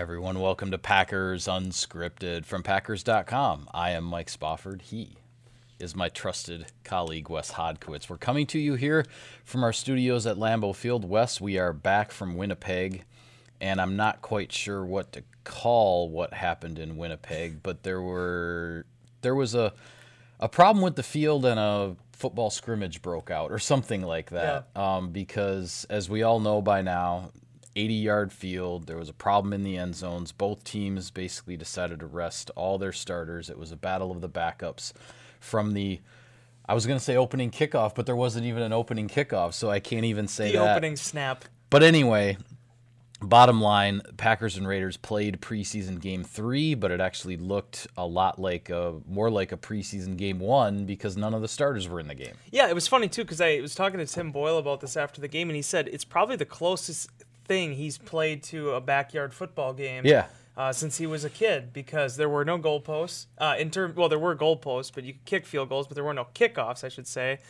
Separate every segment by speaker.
Speaker 1: Hi, everyone. Welcome to Packers Unscripted from Packers.com. I am Mike Spofford. He is my trusted colleague, Wes Hodkiewicz. We're coming to you here from our studios at Lambeau Field. Wes, we are back from Winnipeg, and I'm not quite sure what to call what happened in Winnipeg, but there were there was a a problem with the field and a football scrimmage broke out or something like that. Yeah. Um, because as we all know by now, 80 yard field, there was a problem in the end zones. Both teams basically decided to rest all their starters. It was a battle of the backups from the I was going to say opening kickoff, but there wasn't even an opening kickoff, so I can't even say
Speaker 2: the
Speaker 1: that.
Speaker 2: opening snap.
Speaker 1: But anyway, bottom line, Packers and Raiders played preseason game three, but it actually looked a lot like a more like a preseason game one because none of the starters were in the game.
Speaker 2: Yeah, it was funny too because I was talking to Tim Boyle about this after the game, and he said it's probably the closest thing he's played to a backyard football game.
Speaker 1: Yeah.
Speaker 2: Uh, since he was a kid, because there were no goalposts. Uh, in term, well, there were goalposts, but you could kick field goals, but there were no kickoffs, I should say.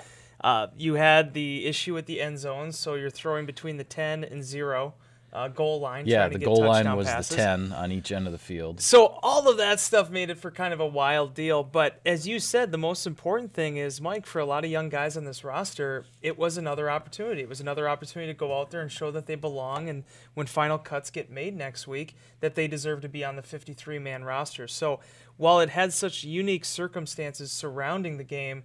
Speaker 2: Uh, you had the issue with the end zones, so you're throwing between the ten and zero uh, goal line.
Speaker 1: Yeah, the goal line was
Speaker 2: passes.
Speaker 1: the 10 on each end of the field.
Speaker 2: So all of that stuff made it for kind of a wild deal. But as you said, the most important thing is, Mike, for a lot of young guys on this roster, it was another opportunity. It was another opportunity to go out there and show that they belong. And when final cuts get made next week, that they deserve to be on the 53 man roster. So while it had such unique circumstances surrounding the game,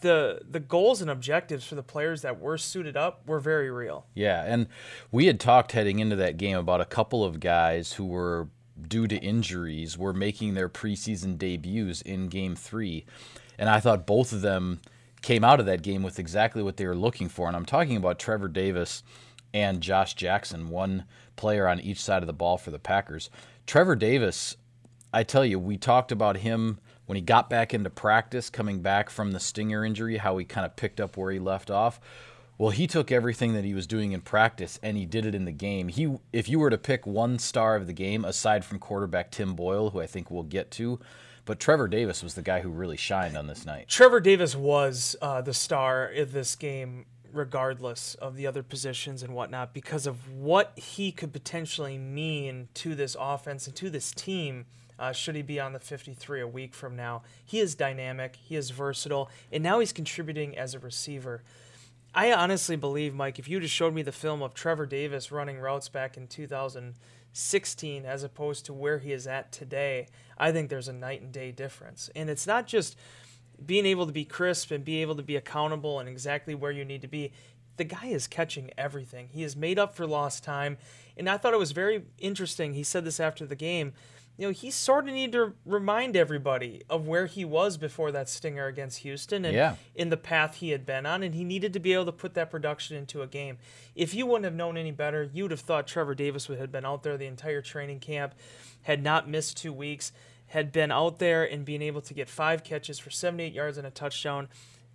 Speaker 2: the the goals and objectives for the players that were suited up were very real.
Speaker 1: Yeah, and we had talked heading into that game about a couple of guys who were due to injuries were making their preseason debuts in game 3. And I thought both of them came out of that game with exactly what they were looking for. And I'm talking about Trevor Davis and Josh Jackson, one player on each side of the ball for the Packers. Trevor Davis, I tell you, we talked about him when he got back into practice, coming back from the stinger injury, how he kind of picked up where he left off. Well, he took everything that he was doing in practice and he did it in the game. He, if you were to pick one star of the game, aside from quarterback Tim Boyle, who I think we'll get to, but Trevor Davis was the guy who really shined on this night.
Speaker 2: Trevor Davis was uh, the star of this game, regardless of the other positions and whatnot, because of what he could potentially mean to this offense and to this team uh, should he be on the 53 a week from now. He is dynamic, he is versatile, and now he's contributing as a receiver. I honestly believe, Mike, if you just showed me the film of Trevor Davis running routes back in 2016 as opposed to where he is at today, I think there's a night and day difference. And it's not just being able to be crisp and be able to be accountable and exactly where you need to be. The guy is catching everything. He has made up for lost time. And I thought it was very interesting. He said this after the game you know, he sort of needed to remind everybody of where he was before that stinger against Houston and
Speaker 1: yeah.
Speaker 2: in the path he had been on, and he needed to be able to put that production into a game. If you wouldn't have known any better, you'd have thought Trevor Davis would have been out there the entire training camp, had not missed two weeks, had been out there and being able to get five catches for 78 yards and a touchdown.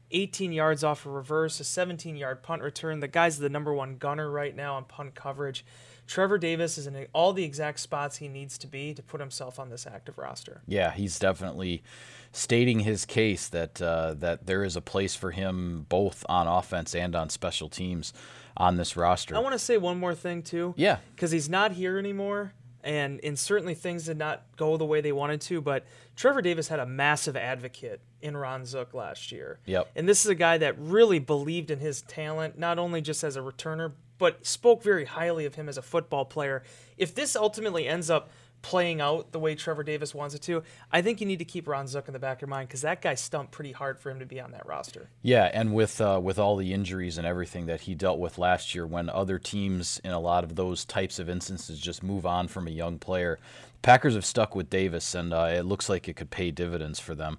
Speaker 2: 18 yards off a reverse, a 17 yard punt return. The guy's the number one gunner right now on punt coverage. Trevor Davis is in all the exact spots he needs to be to put himself on this active roster.
Speaker 1: Yeah, he's definitely stating his case that uh, that there is a place for him both on offense and on special teams on this roster.
Speaker 2: I want to say one more thing too.
Speaker 1: Yeah,
Speaker 2: because he's not here anymore, and and certainly things did not go the way they wanted to. But Trevor Davis had a massive advocate in Ron Zook last year.
Speaker 1: Yep.
Speaker 2: And this is a guy that really believed in his talent, not only just as a returner, but spoke very highly of him as a football player. If this ultimately ends up playing out the way Trevor Davis wants it to, I think you need to keep Ron Zook in the back of your mind because that guy stumped pretty hard for him to be on that roster.
Speaker 1: Yeah, and with uh, with all the injuries and everything that he dealt with last year, when other teams in a lot of those types of instances just move on from a young player, Packers have stuck with Davis, and uh, it looks like it could pay dividends for them.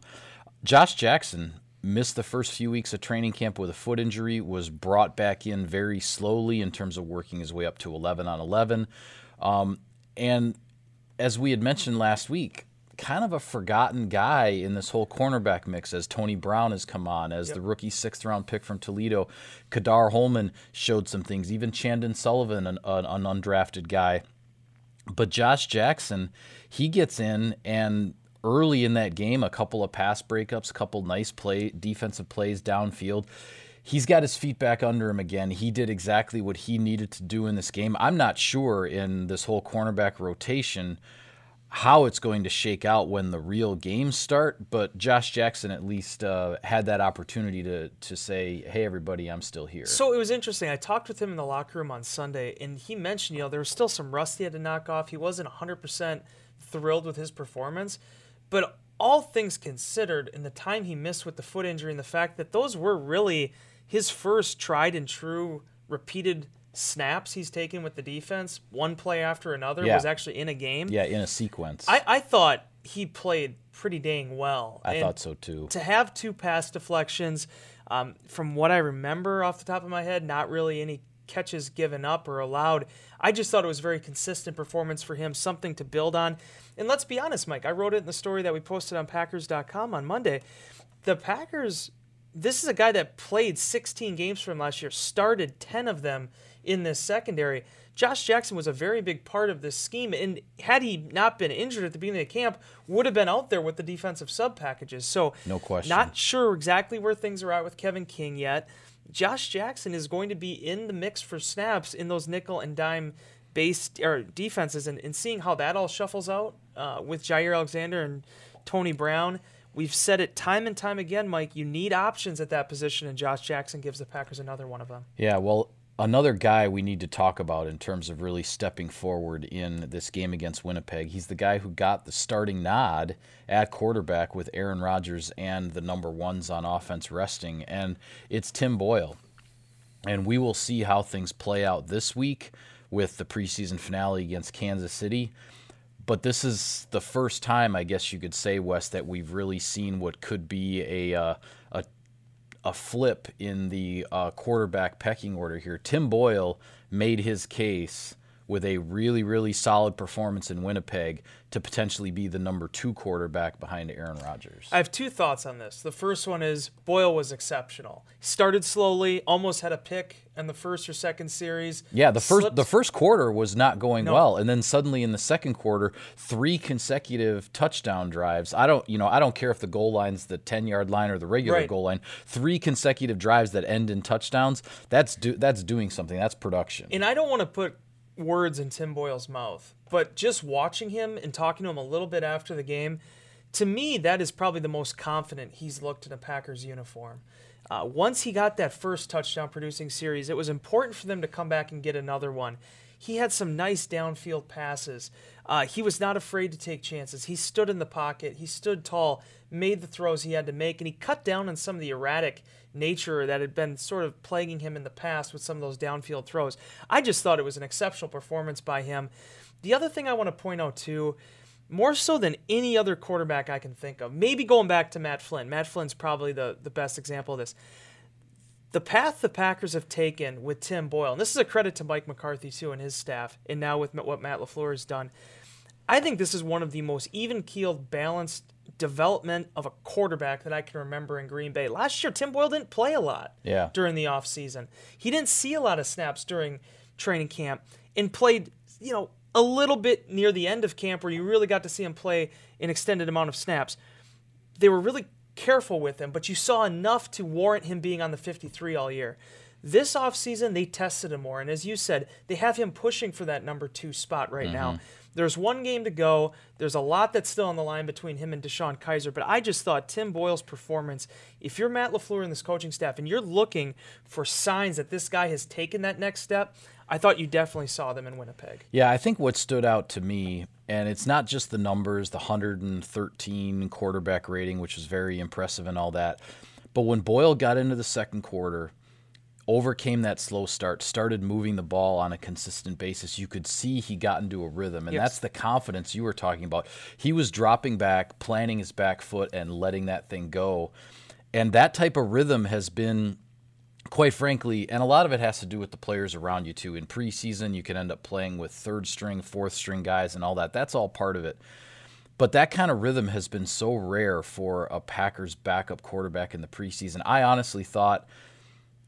Speaker 1: Josh Jackson missed the first few weeks of training camp with a foot injury, was brought back in very slowly in terms of working his way up to 11 on 11. Um, and as we had mentioned last week, kind of a forgotten guy in this whole cornerback mix as Tony Brown has come on, as yep. the rookie sixth round pick from Toledo. Ka'dar Hollman showed some things, even Chandon Sullivan, an, an undrafted guy. But Josh Jackson, he gets in and early in that game, a couple of pass breakups, a couple nice play defensive plays downfield. he's got his feet back under him again. He did exactly what he needed to do in this game. I'm not sure in this whole cornerback rotation how it's going to shake out when the real games start, but Josh Jackson at least uh, had that opportunity to to say, "Hey, everybody, I'm still here."
Speaker 2: So it was interesting. I talked with him in the locker room on Sunday, and he mentioned, you know, there was still some rust he had to knock off. He wasn't 100% thrilled with his performance, but all things considered, in the time he missed with the foot injury and the fact that those were really his first tried and true repeated snaps he's taken with the defense, one play after another,
Speaker 1: Yeah.
Speaker 2: was actually in a game.
Speaker 1: yeah, in a sequence.
Speaker 2: I, I thought he played pretty dang well.
Speaker 1: I
Speaker 2: And
Speaker 1: thought so too.
Speaker 2: To have two pass deflections, um, from what I remember off the top of my head, not really any catches given up or allowed. I just thought it was very consistent performance for him, something to build on. And let's be honest, Mike, I wrote it in the story that we posted on Packers.com on Monday. The Packers, this is a guy that played 16 games for him last year, started 10 of them in this secondary. Josh Jackson was a very big part of this scheme, and had he not been injured at the beginning of the camp, would have been out there with the defensive sub packages. So,
Speaker 1: No question.
Speaker 2: Not sure exactly where things are at with Kevin King yet. Josh Jackson is going to be in the mix for snaps in those nickel and dime based or defenses, and, and seeing how that all shuffles out uh, with Jaire Alexander and Tony Brown. We've said it time and time again, Mike. You need options at that position, and Josh Jackson gives the Packers another one of them.
Speaker 1: Yeah, well, another guy we need to talk about in terms of really stepping forward in this game against Winnipeg. He's the guy who got the starting nod at quarterback with Aaron Rodgers and the number ones on offense resting, and it's Tim Boyle. And we will see how things play out this week with the preseason finale against Kansas City. But this is the first time, I guess you could say, Wes, that we've really seen what could be a uh, a a flip in the uh, quarterback pecking order here. Tim Boyle made his case with a really, really solid performance in Winnipeg to potentially be the number two quarterback behind Aaron Rodgers.
Speaker 2: I have two thoughts on this. The first one is Boyle was exceptional. Started slowly, almost had a pick in the first or second series.
Speaker 1: Yeah, the first
Speaker 2: Slipped-
Speaker 1: the first quarter was not going
Speaker 2: No.
Speaker 1: well, and then suddenly in the second quarter, three consecutive touchdown drives. I don't, you know, I don't care if the goal line's the ten yard line or the regular
Speaker 2: Right.
Speaker 1: goal line. Three consecutive drives that end in touchdowns. That's do, that's doing something. That's production.
Speaker 2: and I don't want to put words in Tim Boyle's mouth, but just watching him and talking to him a little bit after the game, to me, that is probably the most confident he's looked in a Packers uniform. Uh, once he got that first touchdown producing series, it was important for them to come back and get another one. He had some nice downfield passes. Uh, he was not afraid to take chances. He stood in the pocket. He stood tall, made the throws he had to make, and he cut down on some of the erratic nature that had been sort of plaguing him in the past with some of those downfield throws. I just thought it was an exceptional performance by him. The other thing I want to point out too, more so than any other quarterback I can think of, maybe going back to Matt Flynn. Matt Flynn's probably the, the best example of this the path the Packers have taken with Tim Boyle, and this is a credit to Mike McCarthy too and his staff, and now with what Matt LaFleur has done, I think this is one of the most even keeled, balanced development of a quarterback that I can remember in Green Bay. Last year, Tim Boyle didn't play a lot
Speaker 1: Yeah.
Speaker 2: during the offseason. He didn't see a lot of snaps during training camp and played, you know, a little bit near the end of camp where you really got to see him play an extended amount of snaps they were really careful with him, but you saw enough to warrant him being on the 53 all year. This offseason, they tested him more. And as you said, they have him pushing for that number two spot right now. Mm-hmm. There's one game to go. There's a lot that's still on the line between him and DeShone Kizer. But I just thought Tim Boyle's performance, if you're Matt LaFleur and this coaching staff and you're looking for signs that this guy has taken that next step, I thought you definitely saw them in Winnipeg.
Speaker 1: Yeah, I think what stood out to me, and it's not just the numbers, the 113 quarterback rating, which was very impressive and all that, but when Boyle got into the second quarter, overcame that slow start, started moving the ball on a consistent basis, you could see he got into a rhythm. And
Speaker 2: Yes.
Speaker 1: that's the confidence you were talking about. He was dropping back, planting his back foot, and letting that thing go. And that type of rhythm has been quite frankly, and a lot of it has to do with the players around you too. In preseason, you can end up playing with third string, fourth string guys and all that. That's all part of it. But that kind of rhythm has been so rare for a Packers backup quarterback in the preseason. I honestly thought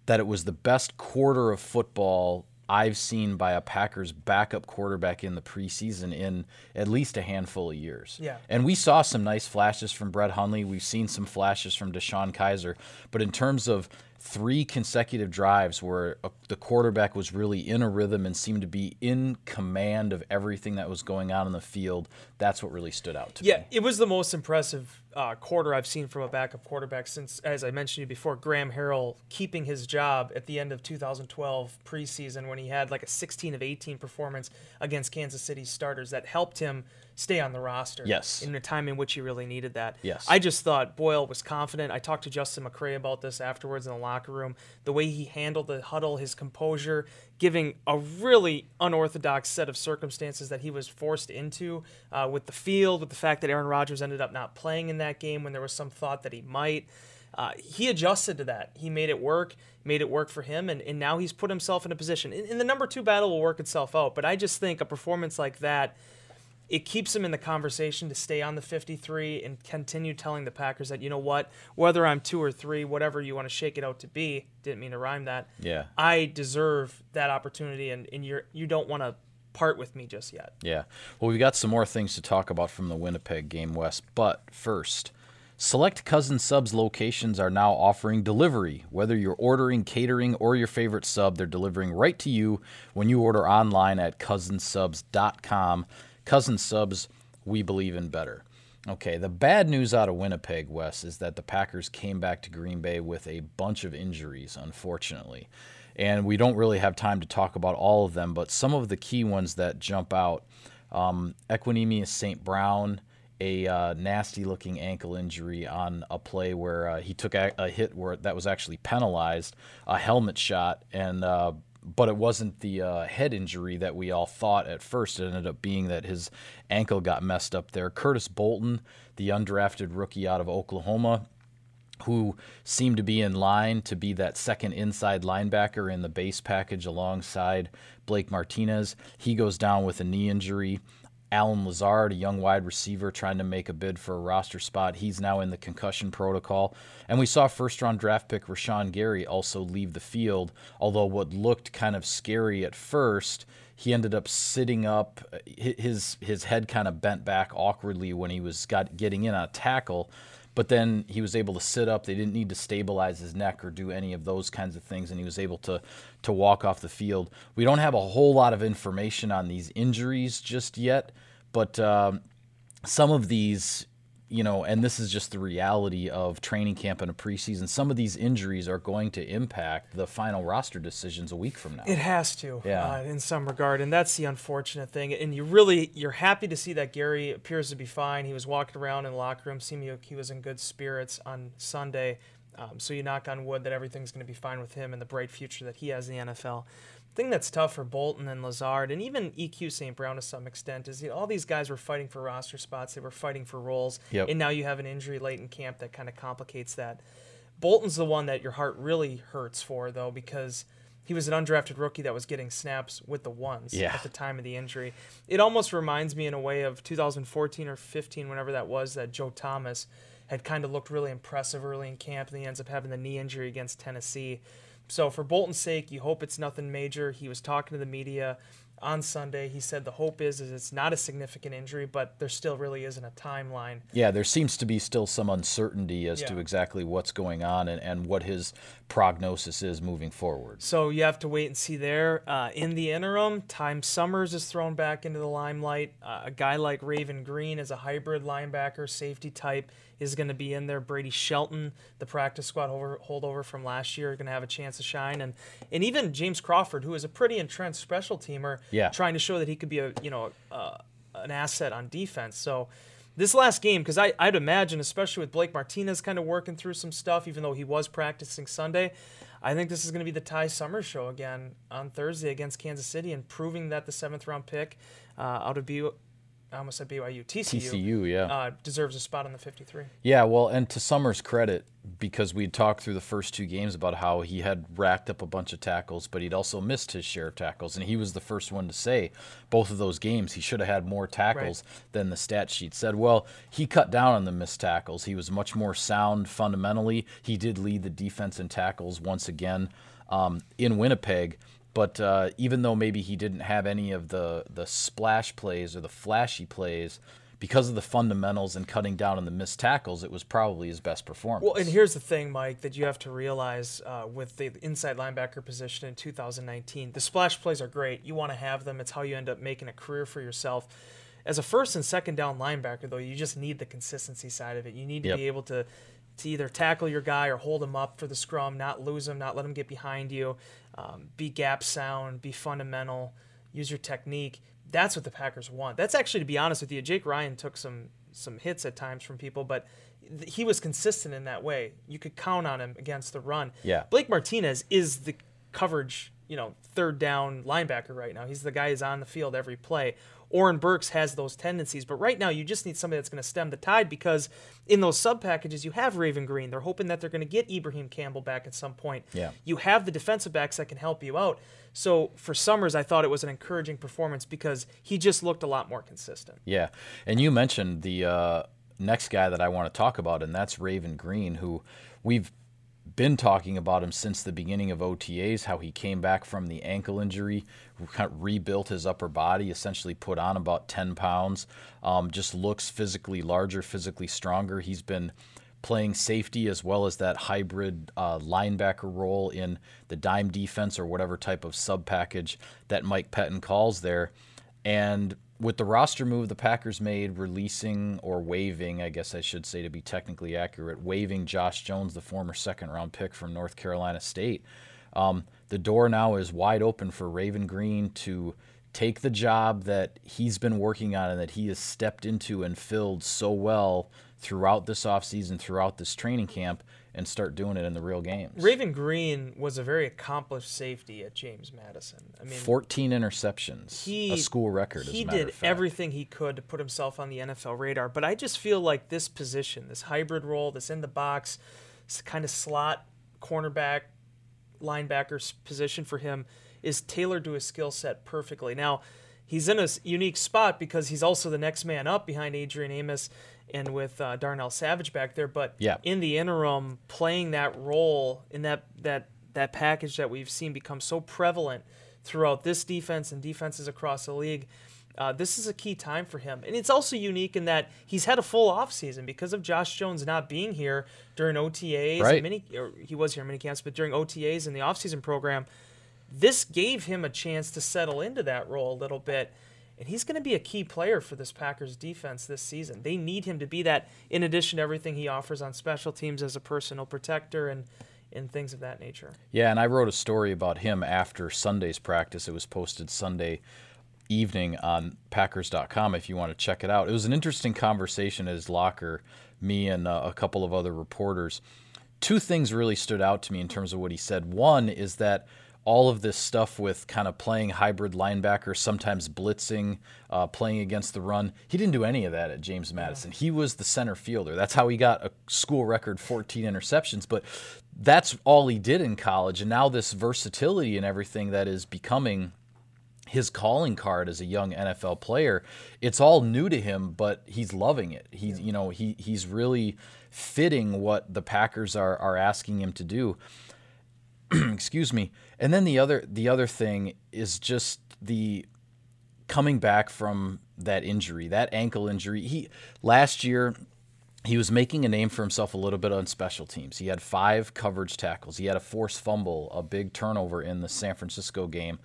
Speaker 1: that it was the best quarter of football I've seen by a Packers backup quarterback in the preseason in at least a handful of years.
Speaker 2: Yeah.
Speaker 1: And we saw some nice flashes from Brett Hundley. We've seen some flashes from DeShone Kizer. But in terms of three consecutive drives where uh, the quarterback was really in a rhythm and seemed to be in command of everything that was going on in the field. That's what really stood out to
Speaker 2: Yeah,
Speaker 1: me.
Speaker 2: Yeah, it was the most impressive uh, quarter I've seen from a backup quarterback since, as I mentioned to you before, Graham Harrell keeping his job at the end of 2012 preseason when he had like a 16 of 18 performance against Kansas City starters that helped him stay on the roster.
Speaker 1: Yes.
Speaker 2: In a time in which he really needed that.
Speaker 1: Yes.
Speaker 2: I just thought Boyle was confident. I talked to Justin McCray about this afterwards in the locker room. The way he handled the huddle, his composure, giving a really unorthodox set of circumstances that he was forced into uh, with the field, with the fact that Aaron Rodgers ended up not playing in that game when there was some thought that he might. Uh, he adjusted to that. He made it work, made it work for him, and, and now he's put himself in a position. And, and the number two battle will work itself out. But I just think a performance like that it keeps him in the conversation to stay on the 53 and continue telling the Packers that, you know what, whether I'm two or three, whatever you want to shake it out to be, didn't mean to rhyme that.
Speaker 1: Yeah.
Speaker 2: I deserve that opportunity and, and you're you don't want to part with me just yet.
Speaker 1: Yeah. Well, we've got some more things to talk about from the Winnipeg game, West. But first, select Cousin Subs locations are now offering delivery. Whether you're ordering catering or your favorite sub, they're delivering right to you when you order online at cousinsubs.com. Cousin Subs, we believe in better. Okay, the bad news out of Winnipeg, Wes, is that the Packers came back to Green Bay with a bunch of injuries, unfortunately. And we don't really have time to talk about all of them, but some of the key ones that jump out um, Equanimeous St. Brown, a uh, nasty looking ankle injury on a play where uh, he took a, a, hit where that was actually penalized, a helmet shot, and uh, but it wasn't the uh, head injury that we all thought at first. It ended up being that his ankle got messed up there. Curtis Bolton, the undrafted rookie out of Oklahoma, who seemed to be in line to be that second inside linebacker in the base package alongside Blake Martinez. He goes down with a knee injury. Allen Lazard, a young wide receiver trying to make a bid for a roster spot, he's now in the concussion protocol. And we saw first round draft pick Rashan Gary also leave the field, although what looked kind of scary at first, he ended up sitting up, uh, his his head kind of bent back awkwardly when he was got getting in on a tackle but then he was able to sit up. They didn't need to stabilize his neck or do any of those kinds of things, and he was able to to walk off the field. We don't have a whole lot of information on these injuries just yet, but um, some of these you know, and this is just the reality of training camp and a preseason. Some of these injuries are going to impact the final roster decisions a week from now.
Speaker 2: It has to,
Speaker 1: Yeah.
Speaker 2: uh, in some regard, and that's the unfortunate thing. And you really, you're happy to see that Gary appears to be fine. He was walking around in the locker room, seeming like he was in good spirits on Sunday. Um, so you knock on wood that everything's going to be fine with him and the bright future that he has in the NFL. thing that's tough for Bolton and Lazard and even EQ St. Brown to some extent is you know, all these guys were fighting for roster spots, they were fighting for roles,
Speaker 1: Yep.
Speaker 2: and now you have an injury late in camp that kind of complicates that. Bolton's the one that your heart really hurts for though because he was an undrafted rookie that was getting snaps with the ones
Speaker 1: Yeah.
Speaker 2: at the time of the injury. It almost reminds me in a way of 2014 or 15, whenever that was, that Joe Thomas had kind of looked really impressive early in camp, and he ends up having the knee injury against Tennessee. So for Bolton's sake, you hope it's nothing major. He was talking to the media on Sunday. He said the hope is is it's not a significant injury, but there still really isn't a timeline.
Speaker 1: Yeah, there seems to be still some uncertainty as to exactly what's going on and, and what his prognosis is moving forward.
Speaker 2: So you have to wait and see there. Uh, in the interim, Ty Summers is thrown back into the limelight. Uh, a guy like Raven Greene is a hybrid linebacker, safety type, is going to be in there. Brady Sheldon, the practice squad over, holdover from last year, going to have a chance to shine. And and even James Crawford, who is a pretty entrenched special teamer,
Speaker 1: Yeah.
Speaker 2: trying to show that he could be a you know uh, an asset on defense. So this last game, because I'd imagine, especially with Blake Martinez kind of working through some stuff, even though he was practicing Sunday, I think this is going to be the Ty Summers show again on Thursday against Kansas City and proving that the seventh round pick uh, out of BYU, I almost said BYU, TCU,
Speaker 1: TCU, yeah.
Speaker 2: uh, deserves a spot on the 53.
Speaker 1: Yeah, well, and to Summers' credit, because we'd talked through the first two games about how he had racked up a bunch of tackles, but he'd also missed his share of tackles, and he was the first one to say both of those games he should have had more tackles than the stat sheet said. Well, he cut down on the missed tackles. He was much more sound fundamentally. He did lead the defense in tackles once again um, in Winnipeg. But uh, even though maybe he didn't have any of the the splash plays or the flashy plays, because of the fundamentals and cutting down on the missed tackles, it was probably his best performance.
Speaker 2: Well, and here's the thing, Mike, that you have to realize uh, with the inside linebacker position in 2019, the splash plays are great. You want to have them. It's how you end up making a career for yourself. As a first and second down linebacker, though, you just need the consistency side of it. You need to
Speaker 1: Yep.
Speaker 2: be able to to either tackle your guy or hold him up for the scrum, not lose him, not let him get behind you, um, be gap sound, be fundamental, use your technique. That's what the Packers want. That's actually, to be honest with you, Jake Ryan took some some hits at times from people, but th- he was consistent in that way. You could count on him against the run.
Speaker 1: Yeah.
Speaker 2: Blake Martinez is the coverage, you know, third down linebacker right now. He's the guy who's on the field every play. Oren Burks has those tendencies, but right now you just need somebody that's going to stem the tide because in those sub packages you have Raven Greene. They're hoping that they're going to get Ibrahim Campbell back at some point.
Speaker 1: Yeah.
Speaker 2: You have the defensive backs that can help you out. So for Summers, I thought it was an encouraging performance because he just looked a lot more consistent.
Speaker 1: Yeah, and you mentioned the uh, next guy that I want to talk about, and that's Raven Greene, who we've been talking about him since the beginning of OTAs. How he came back from the ankle injury, rebuilt his upper body, essentially put on about ten pounds. Um, just looks physically larger, physically stronger. He's been playing safety as well as that hybrid uh, linebacker role in the dime defense or whatever type of sub package that Mike Pettine calls there. And with the roster move the Packers made, releasing or waiving, I guess I should say to be technically accurate, waiving Josh Jones, the former second round pick from North Carolina State, um, the door now is wide open for Raven Greene to take the job that he's been working on and that he has stepped into and filled so well throughout this offseason, throughout this training camp, and start doing it in the real games.
Speaker 2: Raven Greene was a very accomplished safety at James Madison. I mean,
Speaker 1: 14 interceptions,
Speaker 2: he
Speaker 1: a school record. As
Speaker 2: He did everything he could to put himself on the NFL radar. But I just feel like this position, this hybrid role, this in the box, this kind of slot cornerback, linebacker position for him is tailored to his skill set perfectly. Now, he's in a unique spot because he's also the next man up behind Adrian Amos and with uh, Darnell Savage back there. But
Speaker 1: Yeah.
Speaker 2: in the interim, playing that role in that that that package that we've seen become so prevalent throughout this defense and defenses across the league. Uh, this is a key time for him. And it's also unique in that he's had a full offseason because of Josh Jones not being here during OTAs.
Speaker 1: Right.
Speaker 2: Mini, or he was here in mini camps, but during OTAs and the offseason program, this gave him a chance to settle into that role a little bit. And he's going to be a key player for this Packers defense this season. They need him to be that, in addition to everything he offers on special teams as a personal protector and, and things of that nature.
Speaker 1: Yeah, and I wrote a story about him after Sunday's practice. It was posted Sunday evening on Packers.com if you want to check it out. It was an interesting conversation at his locker, me and uh, a couple of other reporters. Two things really stood out to me in terms of what he said. One is that all of this stuff with kind of playing hybrid linebacker, sometimes blitzing, uh, playing against the run. He didn't do any of that at James Madison. He was the center fielder. That's how he got a school record 14 interceptions. But that's all he did in college. And now this versatility and everything that is becoming his calling card as a young NFL player, it's all new to him, but he's loving it. He's you know he he's really fitting what the Packers are are asking him to do. Excuse me. And then the other the other thing is just the coming back from that injury, that ankle injury. He last year he was making a name for himself a little bit on special teams. He had five coverage tackles. He had a forced fumble, a big turnover in the San Francisco game.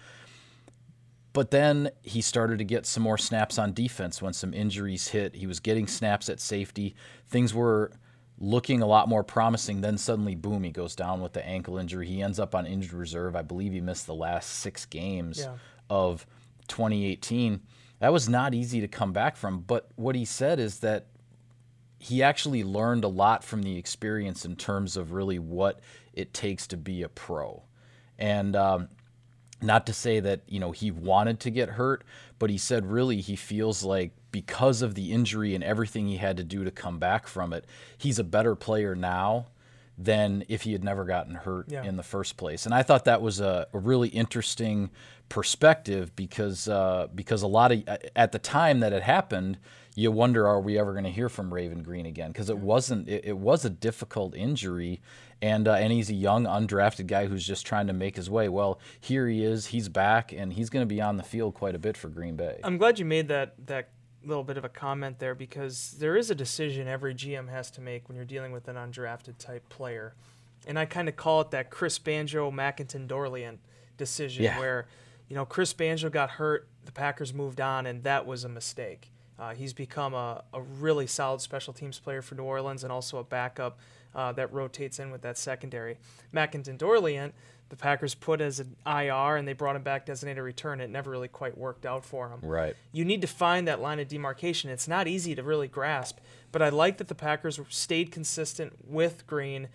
Speaker 1: But then he started to get some more snaps on defense when some injuries hit. He was getting snaps at safety. Things were looking a lot more promising. Then suddenly, boom, he goes down with the ankle injury. He ends up on injured reserve. I believe he missed the last six games
Speaker 2: Yeah.
Speaker 1: of 2018. That was not easy to come back from. But what he said is that he actually learned a lot from the experience in terms of really what it takes to be a pro. And um, not to say that you know he wanted to get hurt, but he said really he feels like because of the injury and everything he had to do to come back from it, he's a better player now than if he had never gotten hurt
Speaker 2: Yeah.
Speaker 1: in the first place. And I thought that was a, a really interesting perspective because uh, because a lot of at the time that it happened, you wonder are we ever going to hear from Raven Greene again? Because it wasn't it, it was a difficult injury, and uh, and he's a young undrafted guy who's just trying to make his way. Well, here he is, he's back, and he's going to be on the field quite a bit for Green Bay.
Speaker 2: I'm glad you made that that little bit of a comment there because there is a decision every GM has to make when you're dealing with an undrafted type player. And I kind of call it that Chris Banjo McIntyre Dorlean decision
Speaker 1: Yeah.
Speaker 2: where, you know, Chris Banjo got hurt, the Packers moved on, and that was a mistake. Uh, he's become a, a really solid special teams player for New Orleans and also a backup uh, that rotates in with that secondary. McIntyre Dorlean, the Packers put as an IR and they brought him back designated return. It never really quite worked out for him
Speaker 1: Right.
Speaker 2: you need to find that line of demarcation. It's not easy to really grasp, but I like that the Packers stayed consistent with Greene.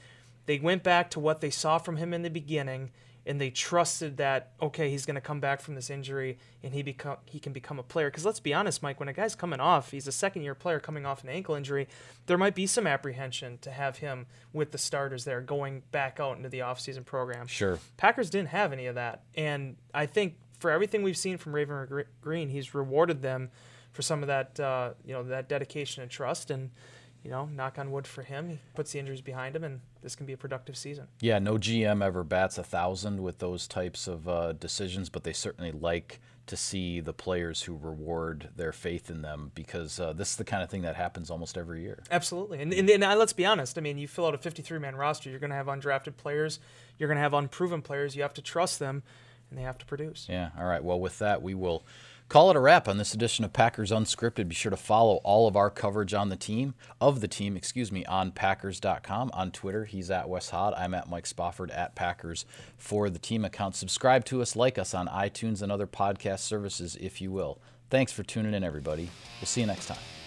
Speaker 2: They went back to what they saw from him in the beginning, and they trusted that okay, he's going to come back from this injury and he become he can become a player. Because let's be honest, Mike, when a guy's coming off, he's a second year player coming off an ankle injury. There might be some apprehension to have him with the starters there going back out into the offseason program.
Speaker 1: Sure.
Speaker 2: Packers didn't have any of that, and I think for everything we've seen from Raven Greene, he's rewarded them for some of that, uh, you know, that dedication and trust. And you know, knock on wood for him, he puts the injuries behind him, and this can be a productive season.
Speaker 1: Yeah, no GM ever bats a thousand with those types of uh, decisions, but they certainly like to see the players who reward their faith in them because uh, this is the kind of thing that happens almost every year.
Speaker 2: Absolutely, and, and, and uh, let's be honest. I mean, you fill out a 53-man roster, you're going to have undrafted players, you're going to have unproven players. You have to trust them, and they have to produce.
Speaker 1: Yeah. All right. Well, with that, we will call it a wrap on this edition of Packers Unscripted. Be sure to follow all of our coverage on the team, of the team, excuse me, on Packers.com. On Twitter, he's at Wes Hod. I'm at Mike Spofford at Packers for the team account. Subscribe to us, like us on iTunes and other podcast services, if you will. Thanks for tuning in, everybody. We'll see you next time.